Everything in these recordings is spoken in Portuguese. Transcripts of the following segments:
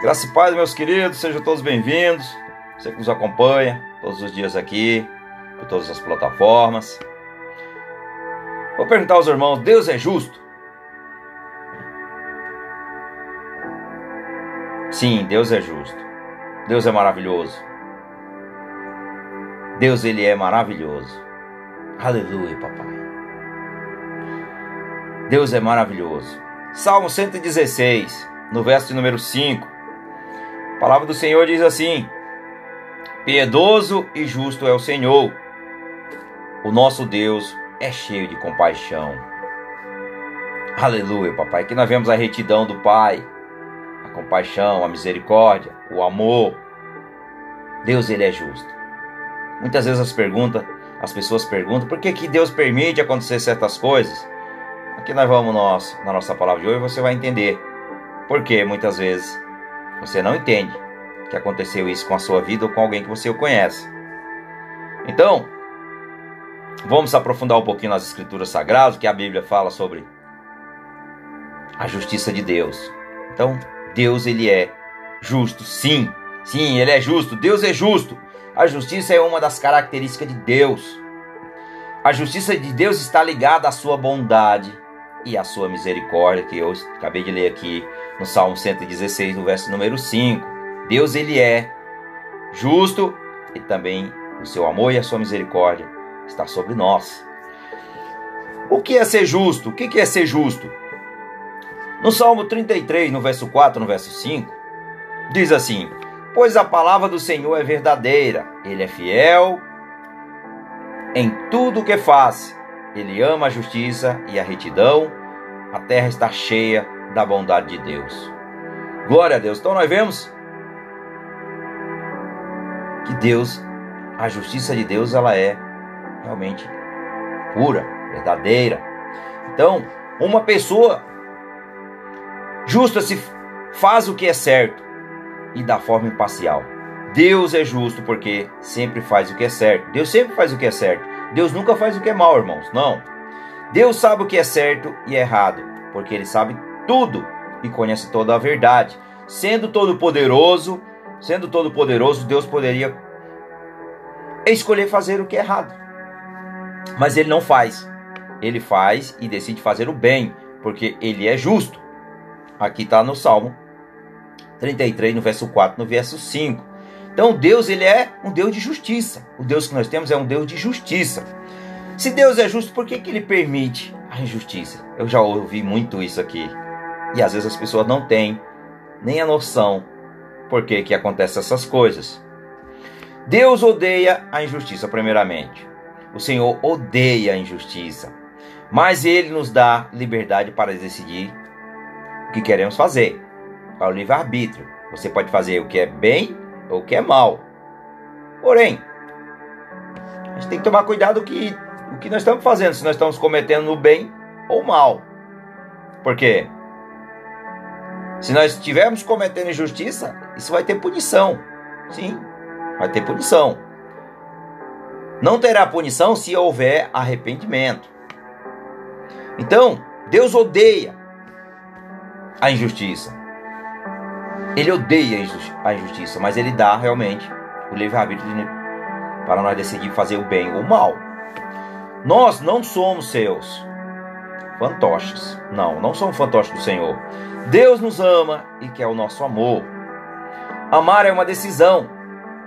Graça e paz, meus queridos, sejam todos bem-vindos. Você que nos acompanha todos os dias aqui, por todas as plataformas. Vou perguntar aos irmãos: Deus é justo? Sim, Deus é justo. Deus é maravilhoso. Deus, ele é maravilhoso. Aleluia, papai. Deus é maravilhoso. Salmo 116, no verso número 5. A palavra do Senhor diz assim: Piedoso e justo é o Senhor. O nosso Deus é cheio de compaixão. Aleluia, papai. Que nós vemos a retidão do Pai, a compaixão, a misericórdia, o amor. Deus, ele é justo. Muitas vezes as perguntas, as pessoas perguntam por que, que Deus permite acontecer certas coisas. Aqui nós vamos nós, na nossa palavra de hoje, você vai entender por que muitas vezes você não entende que aconteceu isso com a sua vida ou com alguém que você conhece. Então, vamos aprofundar um pouquinho nas escrituras sagradas, que a Bíblia fala sobre a justiça de Deus. Então, Deus ele é justo, sim. Sim, ele é justo. Deus é justo. A justiça é uma das características de Deus. A justiça de Deus está ligada à sua bondade e à sua misericórdia, que eu acabei de ler aqui no Salmo 116, no verso número 5. Deus ele é justo e também o seu amor e a sua misericórdia está sobre nós. O que é ser justo? O que é ser justo? No Salmo 33, no verso 4, no verso 5, diz assim: pois a palavra do Senhor é verdadeira, ele é fiel em tudo o que faz. Ele ama a justiça e a retidão. A terra está cheia da bondade de Deus. Glória a Deus. Então nós vemos que Deus, a justiça de Deus, ela é realmente pura, verdadeira. Então, uma pessoa justa se faz o que é certo e da forma imparcial. Deus é justo porque sempre faz o que é certo. Deus sempre faz o que é certo. Deus nunca faz o que é mal, irmãos. Não. Deus sabe o que é certo e errado, porque ele sabe tudo e conhece toda a verdade. Sendo todo poderoso, sendo todo poderoso, Deus poderia escolher fazer o que é errado. Mas ele não faz. Ele faz e decide fazer o bem, porque ele é justo. Aqui está no Salmo 33, no verso 4, no verso 5. Então Deus ele é um Deus de justiça. O Deus que nós temos é um Deus de justiça. Se Deus é justo, por que, que ele permite a injustiça? Eu já ouvi muito isso aqui. E às vezes as pessoas não têm nem a noção por que, que acontecem essas coisas. Deus odeia a injustiça, primeiramente. O Senhor odeia a injustiça. Mas Ele nos dá liberdade para decidir o que queremos fazer ao livre-arbítrio. Você pode fazer o que é bem ou o que é mal. Porém, a gente tem que tomar cuidado que o que nós estamos fazendo, se nós estamos cometendo o bem ou o mal. Porque se nós estivermos cometendo injustiça, isso vai ter punição. Sim, vai ter punição. Não terá punição se houver arrependimento. Então, Deus odeia a injustiça. Ele odeia a injustiça, mas ele dá realmente o livre-arbítrio para nós decidir fazer o bem ou o mal. Nós não somos seus fantoches. Não, não somos fantoches do Senhor. Deus nos ama e quer o nosso amor. Amar é uma decisão.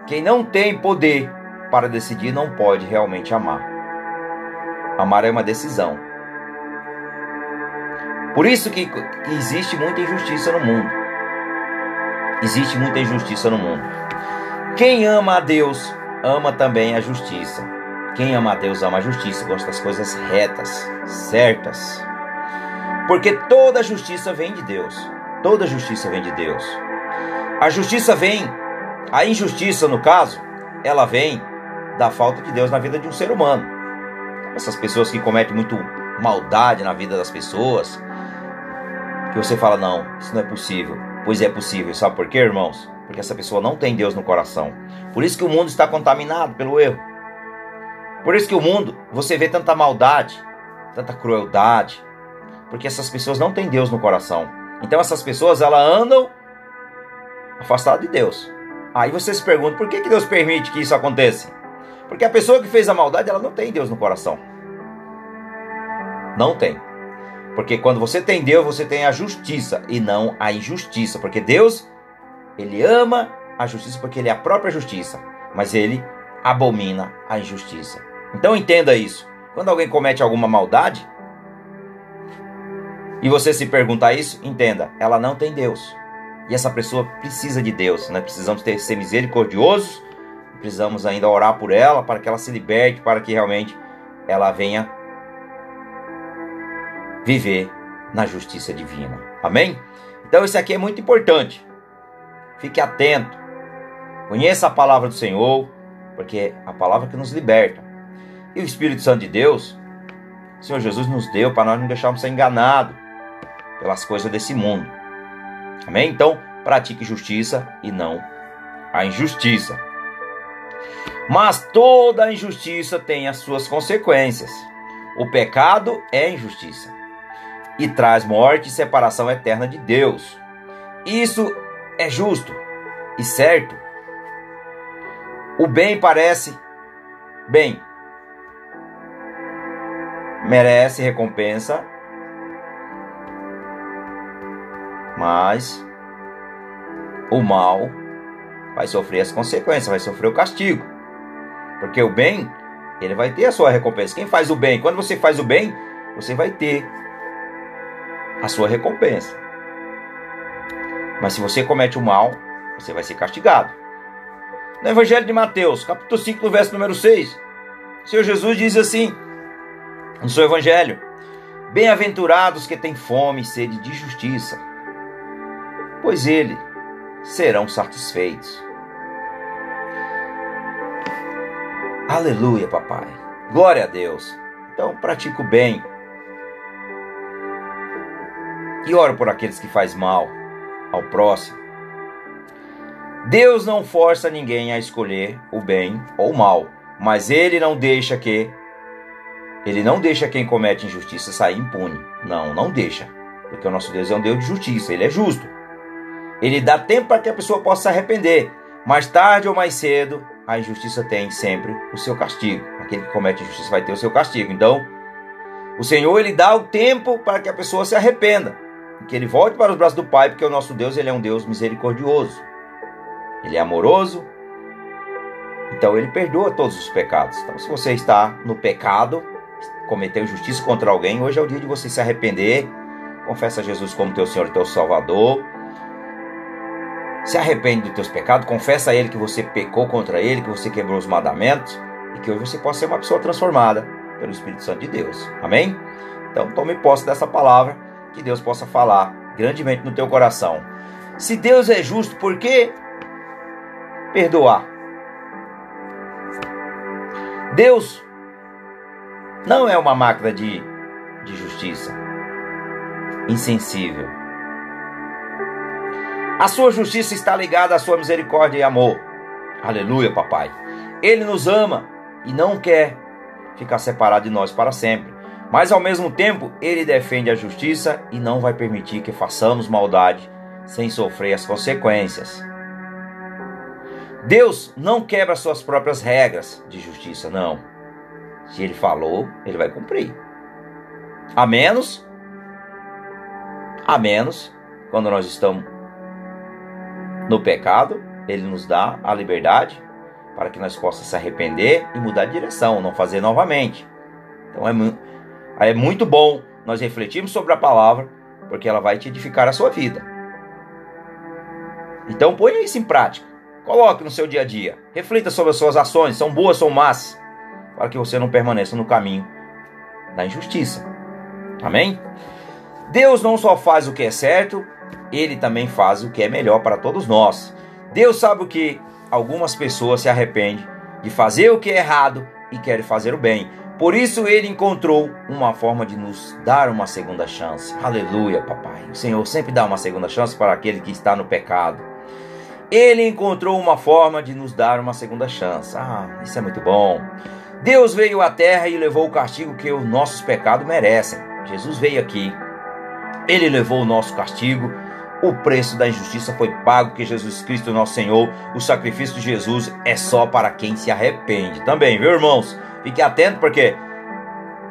Quem não tem poder para decidir não pode realmente amar. Amar é uma decisão. Por isso que existe muita injustiça no mundo. Existe muita injustiça no mundo. Quem ama a Deus, ama também a justiça. Quem ama a Deus, ama a justiça, gosta das coisas retas, certas. Porque toda justiça vem de Deus. Toda justiça vem de Deus. A justiça vem, a injustiça, no caso, ela vem da falta de Deus na vida de um ser humano. Essas pessoas que cometem muito maldade na vida das pessoas, que você fala, não, isso não é possível. Pois é possível. Sabe por quê, irmãos? Porque essa pessoa não tem Deus no coração. Por isso que o mundo está contaminado pelo erro. Por isso que o mundo, você vê tanta maldade, tanta crueldade, porque essas pessoas não têm Deus no coração. Então essas pessoas, elas andam afastado de Deus. Aí você se pergunta por que, que Deus permite que isso aconteça? Porque a pessoa que fez a maldade, ela não tem Deus no coração. Não tem. Porque quando você tem Deus, você tem a justiça e não a injustiça. Porque Deus, ele ama a justiça porque ele é a própria justiça. Mas ele abomina a injustiça. Então entenda isso. Quando alguém comete alguma maldade, e você se perguntar isso, entenda, ela não tem Deus. E essa pessoa precisa de Deus. Nós precisamos ter, ser misericordiosos, precisamos ainda orar por ela para que ela se liberte, para que realmente ela venha viver na justiça divina. Amém? Então isso aqui é muito importante. Fique atento. Conheça a palavra do Senhor, porque é a palavra que nos liberta. E o Espírito Santo de Deus, o Senhor Jesus nos deu para nós não deixarmos ser enganados pelas coisas desse mundo. Amém? Então, pratique justiça e não a injustiça. Mas toda injustiça tem as suas consequências. O pecado é injustiça e traz morte e separação eterna de Deus. Isso é justo e certo. O bem parece bem, merece recompensa, mas o mal vai sofrer as consequências, vai sofrer o castigo. Porque o bem, ele vai ter a sua recompensa. Quem faz o bem, quando você faz o bem, você vai ter a sua recompensa. Mas se você comete o mal, você vai ser castigado. No Evangelho de Mateus, capítulo 5, no verso número 6, o Senhor Jesus diz assim, no seu Evangelho: Bem-aventurados que têm fome e sede de justiça, pois eles serão satisfeitos. Aleluia, papai. Glória a Deus. Então, pratico bem, e oro por aqueles que faz mal ao próximo. Deus não força ninguém a escolher o bem ou o mal, mas ele não deixa que ele não deixa quem comete injustiça sair impune. Não, não deixa. Porque o nosso Deus é um Deus de justiça, ele é justo. Ele dá tempo para que a pessoa possa se arrepender. Mais tarde ou mais cedo, a injustiça tem sempre o seu castigo. Aquele que comete injustiça vai ter o seu castigo. Então, o Senhor ele dá o tempo para que a pessoa se arrependa que ele volte para os braços do Pai, porque o nosso Deus ele é um Deus misericordioso. Ele é amoroso. Então ele perdoa todos os pecados. Então se você está no pecado, cometeu injustiça contra alguém, hoje é o dia de você se arrepender. Confessa Jesus como teu Senhor e teu Salvador. Se arrepende dos teus pecados, confessa a Ele que você pecou contra Ele, que você quebrou os mandamentos e que hoje você possa ser uma pessoa transformada pelo Espírito Santo de Deus. Amém? Então tome posse dessa palavra que Deus possa falar grandemente no teu coração. Se Deus é justo, por que perdoar? Deus não é uma máquina de, de justiça, insensível. A sua justiça está ligada à sua misericórdia e amor. Aleluia, papai. Ele nos ama e não quer ficar separado de nós para sempre. Mas ao mesmo tempo, ele defende a justiça e não vai permitir que façamos maldade sem sofrer as consequências. Deus não quebra suas próprias regras de justiça, não. Se ele falou, ele vai cumprir. A menos a menos quando nós estamos no pecado, ele nos dá a liberdade para que nós possamos se arrepender e mudar de direção, não fazer novamente. Então é muito é muito bom nós refletirmos sobre a palavra, porque ela vai te edificar a sua vida. Então ponha isso em prática. Coloque no seu dia a dia. Reflita sobre as suas ações, são boas ou más, para que você não permaneça no caminho da injustiça. Amém? Deus não só faz o que é certo, ele também faz o que é melhor para todos nós. Deus sabe o que algumas pessoas se arrependem de fazer o que é errado e querem fazer o bem. Por isso ele encontrou uma forma de nos dar uma segunda chance. Aleluia, papai. O Senhor sempre dá uma segunda chance para aquele que está no pecado. Ele encontrou uma forma de nos dar uma segunda chance. Ah, isso é muito bom. Deus veio à terra e levou o castigo que os nossos pecados merecem. Jesus veio aqui. Ele levou o nosso castigo O preço da injustiça foi pago, que Jesus Cristo, nosso Senhor, o sacrifício de Jesus é só para quem se arrepende. Também, viu, irmãos? Fique atento, porque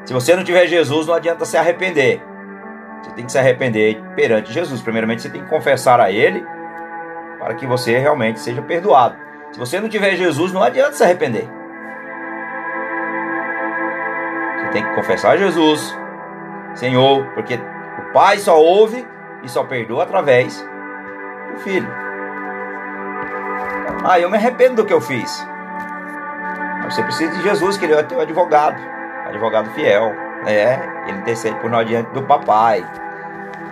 se você não tiver Jesus, não adianta se arrepender. Você tem que se arrepender perante Jesus. Primeiramente, você tem que confessar a Ele para que você realmente seja perdoado. Se você não tiver Jesus, não adianta se arrepender. Tem que confessar Jesus, Senhor, porque o Pai só ouve e só perdoa através do Filho. Ah, eu me arrependo do que eu fiz. Mas você precisa de Jesus, que ele é teu advogado, advogado fiel. É, ele intercede por nós diante do Papai,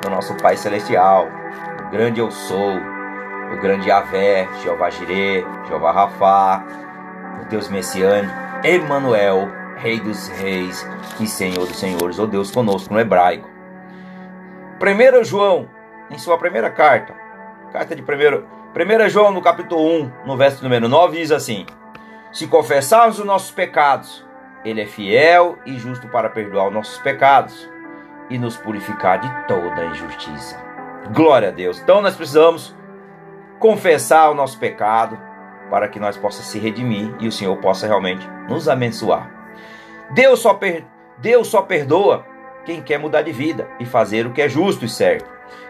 do nosso Pai Celestial. O grande eu sou, o grande Yahvé, Jeová Jireh, Jeová Rafá, o Deus messiânico, Emmanuel, Rei dos Reis e Senhor dos Senhores, o Deus conosco no hebraico. 1 João, em sua primeira carta, carta de 1, 1 João, no capítulo 1, no verso número 9, diz assim: Se confessarmos os nossos pecados, Ele é fiel e justo para perdoar os nossos pecados e nos purificar de toda injustiça. Glória a Deus. Então nós precisamos confessar o nosso pecado para que nós possamos se redimir e o Senhor possa realmente nos abençoar. Deus só, per... Deus só perdoa quem quer mudar de vida e fazer o que é justo e certo.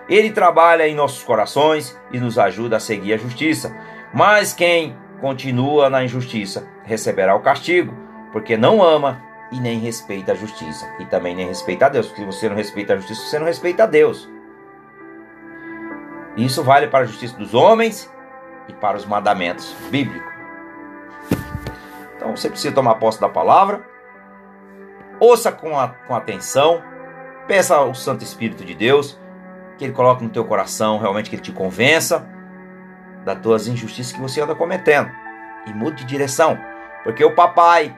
Ele trabalha em nossos corações e nos ajuda a seguir a justiça. Mas quem continua na injustiça receberá o castigo, porque não ama e nem respeita a justiça. E também nem respeita a Deus. Porque se você não respeita a justiça, você não respeita a Deus. Isso vale para a justiça dos homens e para os mandamentos bíblicos. Então você precisa tomar posse da palavra ouça com, a, com atenção, peça ao Santo Espírito de Deus que Ele coloque no teu coração, realmente que Ele te convença das tuas injustiças que você anda cometendo. E mude de direção, porque o papai,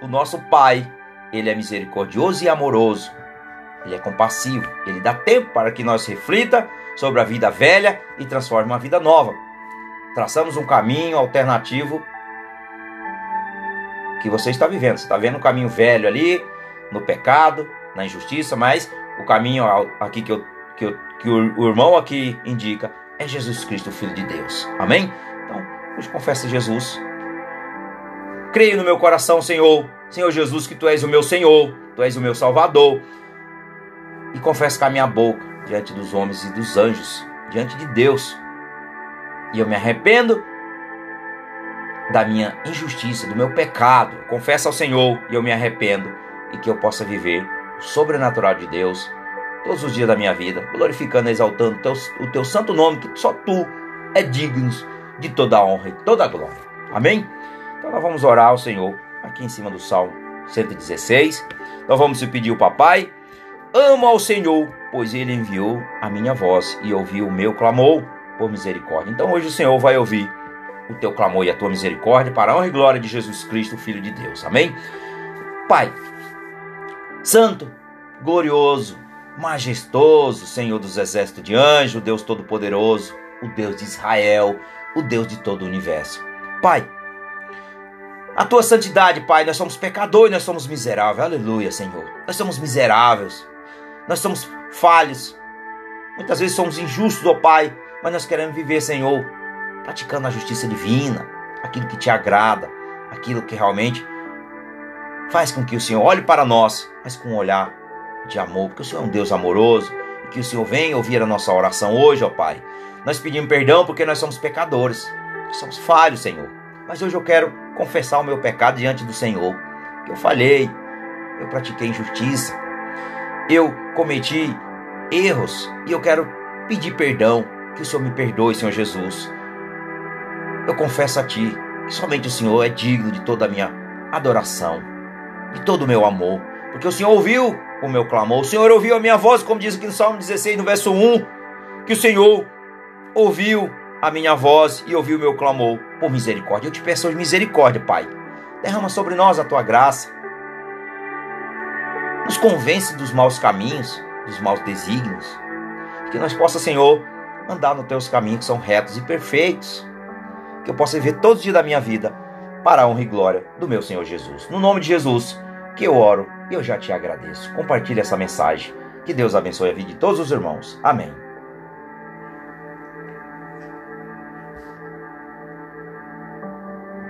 o nosso pai, ele é misericordioso e amoroso, ele é compassivo, ele dá tempo para que nós reflita sobre a vida velha e transforme uma vida nova. Traçamos um caminho alternativo que você está vivendo. Você está vendo um caminho velho ali, no pecado, na injustiça, mas o caminho aqui que, eu, que, eu, que o, o irmão aqui indica é Jesus Cristo, o Filho de Deus. Amém? Então, hoje confessa Jesus. Creio no meu coração, Senhor, Senhor Jesus, que Tu és o meu Senhor, Tu és o meu Salvador. E confesso com a minha boca, diante dos homens e dos anjos, diante de Deus. E eu me arrependo da minha injustiça, do meu pecado. Confesso ao Senhor e eu me arrependo e que eu possa viver o sobrenatural de Deus todos os dias da minha vida, glorificando e exaltando o teu, o teu santo nome, que só tu é digno de toda a honra e toda a glória. Amém? Então nós vamos orar ao Senhor aqui em cima do Salmo 116. Nós vamos pedir o papai. Amo ao Senhor, pois ele enviou a minha voz e ouviu o meu clamor por misericórdia. Então hoje o Senhor vai ouvir o teu clamor e a tua misericórdia para a honra e glória de Jesus Cristo, Filho de Deus. Amém? Pai, Santo, glorioso, majestoso, Senhor dos exércitos de anjos, Deus Todo-Poderoso, o Deus de Israel, o Deus de todo o universo. Pai, a tua santidade, Pai, nós somos pecadores, nós somos miseráveis. Aleluia, Senhor. Nós somos miseráveis. Nós somos falhos. Muitas vezes somos injustos, ó Pai, mas nós queremos viver, Senhor, praticando a justiça divina, aquilo que te agrada, aquilo que realmente faz com que o Senhor olhe para nós, mas com um olhar de amor, porque o Senhor é um Deus amoroso e que o Senhor venha ouvir a nossa oração hoje, ó Pai. Nós pedimos perdão porque nós somos pecadores, somos falhos, Senhor. Mas hoje eu quero confessar o meu pecado diante do Senhor, que eu falhei, eu pratiquei injustiça, eu cometi erros e eu quero pedir perdão, que o Senhor me perdoe, Senhor Jesus. Eu confesso a Ti que somente o Senhor é digno de toda a minha adoração, de todo o meu amor, porque o Senhor ouviu o meu clamor, o Senhor ouviu a minha voz, como diz aqui no Salmo 16, no verso 1, que o Senhor ouviu a minha voz e ouviu o meu clamor por misericórdia. Eu te peço hoje misericórdia, Pai. Derrama sobre nós a tua graça. Nos convence dos maus caminhos, dos maus desígnios. Que nós possa, Senhor, andar nos teus caminhos que são retos e perfeitos que eu possa viver todos os dias da minha vida para a honra e glória do meu Senhor Jesus. No nome de Jesus, que eu oro e eu já te agradeço. Compartilhe essa mensagem. Que Deus abençoe a vida de todos os irmãos. Amém.